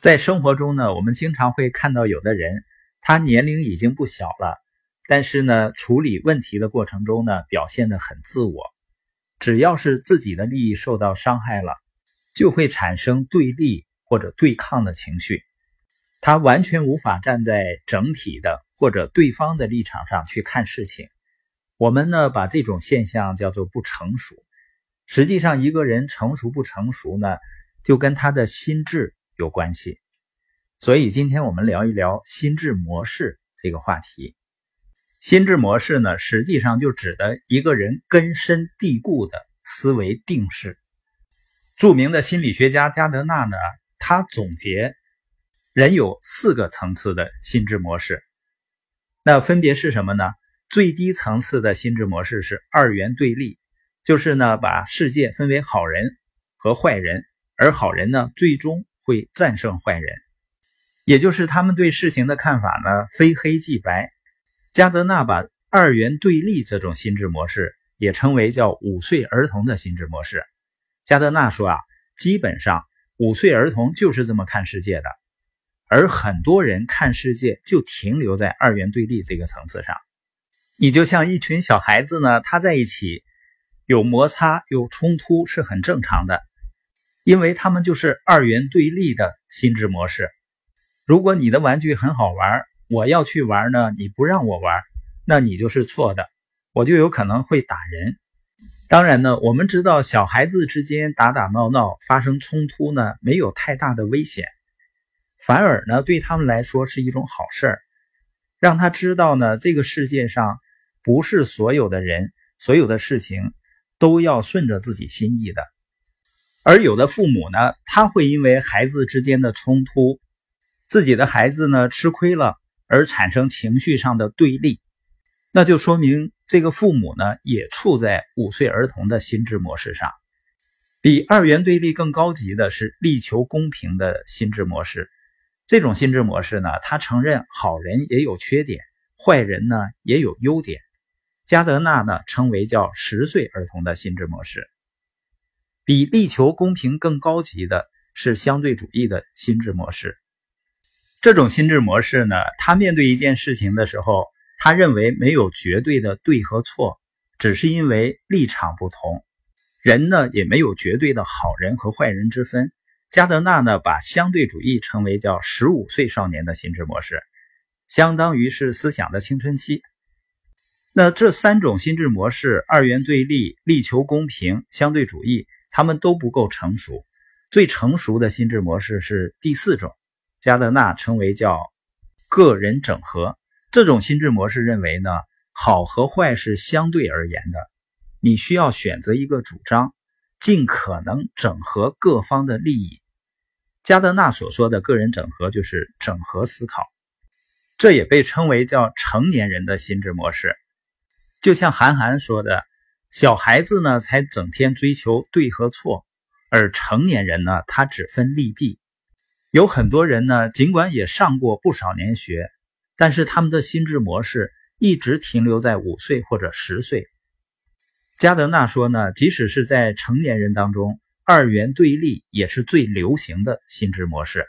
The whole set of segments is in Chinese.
在生活中呢，我们经常会看到有的人，他年龄已经不小了，但是呢，处理问题的过程中呢，表现得很自我。只要是自己的利益受到伤害了，就会产生对立或者对抗的情绪。他完全无法站在整体的或者对方的立场上去看事情。我们呢，把这种现象叫做不成熟。实际上，一个人成熟不成熟呢，就跟他的心智。有关系，所以今天我们聊一聊心智模式这个话题。心智模式呢，实际上就指的一个人根深蒂固的思维定式。著名的心理学家加德纳呢，他总结人有四个层次的心智模式，那分别是什么呢？最低层次的心智模式是二元对立，就是呢把世界分为好人和坏人，而好人呢最终。会战胜坏人，也就是他们对事情的看法呢，非黑即白。加德纳把二元对立这种心智模式也称为叫五岁儿童的心智模式。加德纳说啊，基本上五岁儿童就是这么看世界的，而很多人看世界就停留在二元对立这个层次上。你就像一群小孩子呢，他在一起有摩擦有冲突是很正常的。因为他们就是二元对立的心智模式。如果你的玩具很好玩，我要去玩呢，你不让我玩，那你就是错的，我就有可能会打人。当然呢，我们知道小孩子之间打打闹闹发生冲突呢，没有太大的危险，反而呢对他们来说是一种好事儿，让他知道呢这个世界上不是所有的人、所有的事情都要顺着自己心意的。而有的父母呢，他会因为孩子之间的冲突，自己的孩子呢吃亏了，而产生情绪上的对立，那就说明这个父母呢也处在五岁儿童的心智模式上。比二元对立更高级的是力求公平的心智模式。这种心智模式呢，他承认好人也有缺点，坏人呢也有优点。加德纳呢称为叫十岁儿童的心智模式。比力求公平更高级的是相对主义的心智模式。这种心智模式呢，他面对一件事情的时候，他认为没有绝对的对和错，只是因为立场不同。人呢，也没有绝对的好人和坏人之分。加德纳呢，把相对主义称为叫十五岁少年的心智模式，相当于是思想的青春期。那这三种心智模式：二元对立、力求公平、相对主义。他们都不够成熟，最成熟的心智模式是第四种，加德纳称为叫个人整合。这种心智模式认为呢，好和坏是相对而言的，你需要选择一个主张，尽可能整合各方的利益。加德纳所说的个人整合就是整合思考，这也被称为叫成年人的心智模式。就像韩寒说的。小孩子呢，才整天追求对和错，而成年人呢，他只分利弊。有很多人呢，尽管也上过不少年学，但是他们的心智模式一直停留在五岁或者十岁。加德纳说呢，即使是在成年人当中，二元对立也是最流行的心智模式。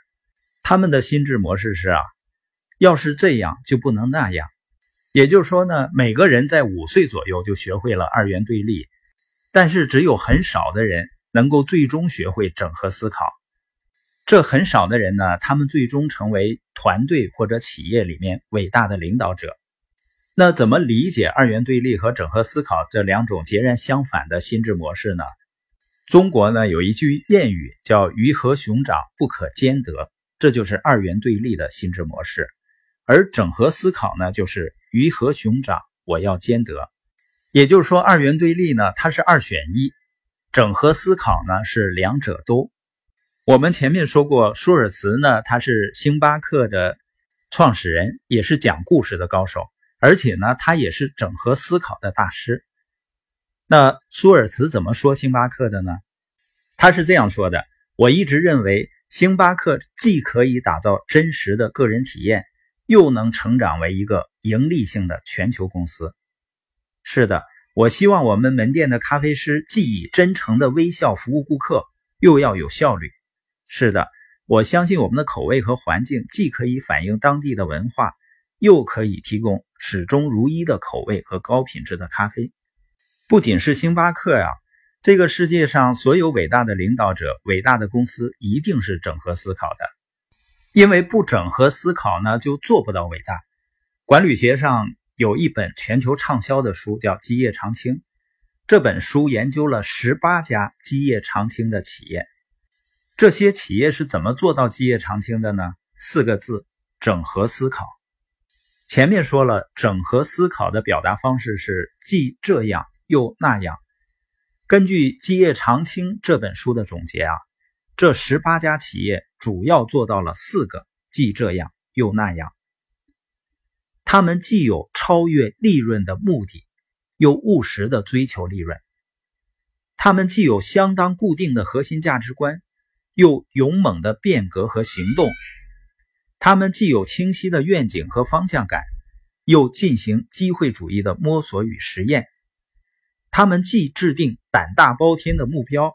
他们的心智模式是啊，要是这样就不能那样。也就是说呢，每个人在五岁左右就学会了二元对立，但是只有很少的人能够最终学会整合思考。这很少的人呢，他们最终成为团队或者企业里面伟大的领导者。那怎么理解二元对立和整合思考这两种截然相反的心智模式呢？中国呢有一句谚语叫“鱼和熊掌不可兼得”，这就是二元对立的心智模式。而整合思考呢，就是鱼和熊掌，我要兼得。也就是说，二元对立呢，它是二选一；整合思考呢，是两者都。我们前面说过，舒尔茨呢，他是星巴克的创始人，也是讲故事的高手，而且呢，他也是整合思考的大师。那舒尔茨怎么说星巴克的呢？他是这样说的：“我一直认为，星巴克既可以打造真实的个人体验。”又能成长为一个盈利性的全球公司。是的，我希望我们门店的咖啡师既以真诚的微笑服务顾客，又要有效率。是的，我相信我们的口味和环境既可以反映当地的文化，又可以提供始终如一的口味和高品质的咖啡。不仅是星巴克呀，这个世界上所有伟大的领导者、伟大的公司，一定是整合思考的。因为不整合思考呢，就做不到伟大。管理学上有一本全球畅销的书，叫《基业长青》。这本书研究了十八家基业长青的企业。这些企业是怎么做到基业长青的呢？四个字：整合思考。前面说了，整合思考的表达方式是既这样又那样。根据《基业长青》这本书的总结啊，这十八家企业主要做到了四个既这样又那样。他们既有超越利润的目的，又务实的追求利润。他们既有相当固定的核心价值观。又勇猛的变革和行动，他们既有清晰的愿景和方向感，又进行机会主义的摸索与实验。他们既制定胆大包天的目标，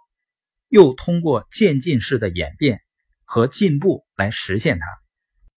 又通过渐进式的演变和进步来实现它。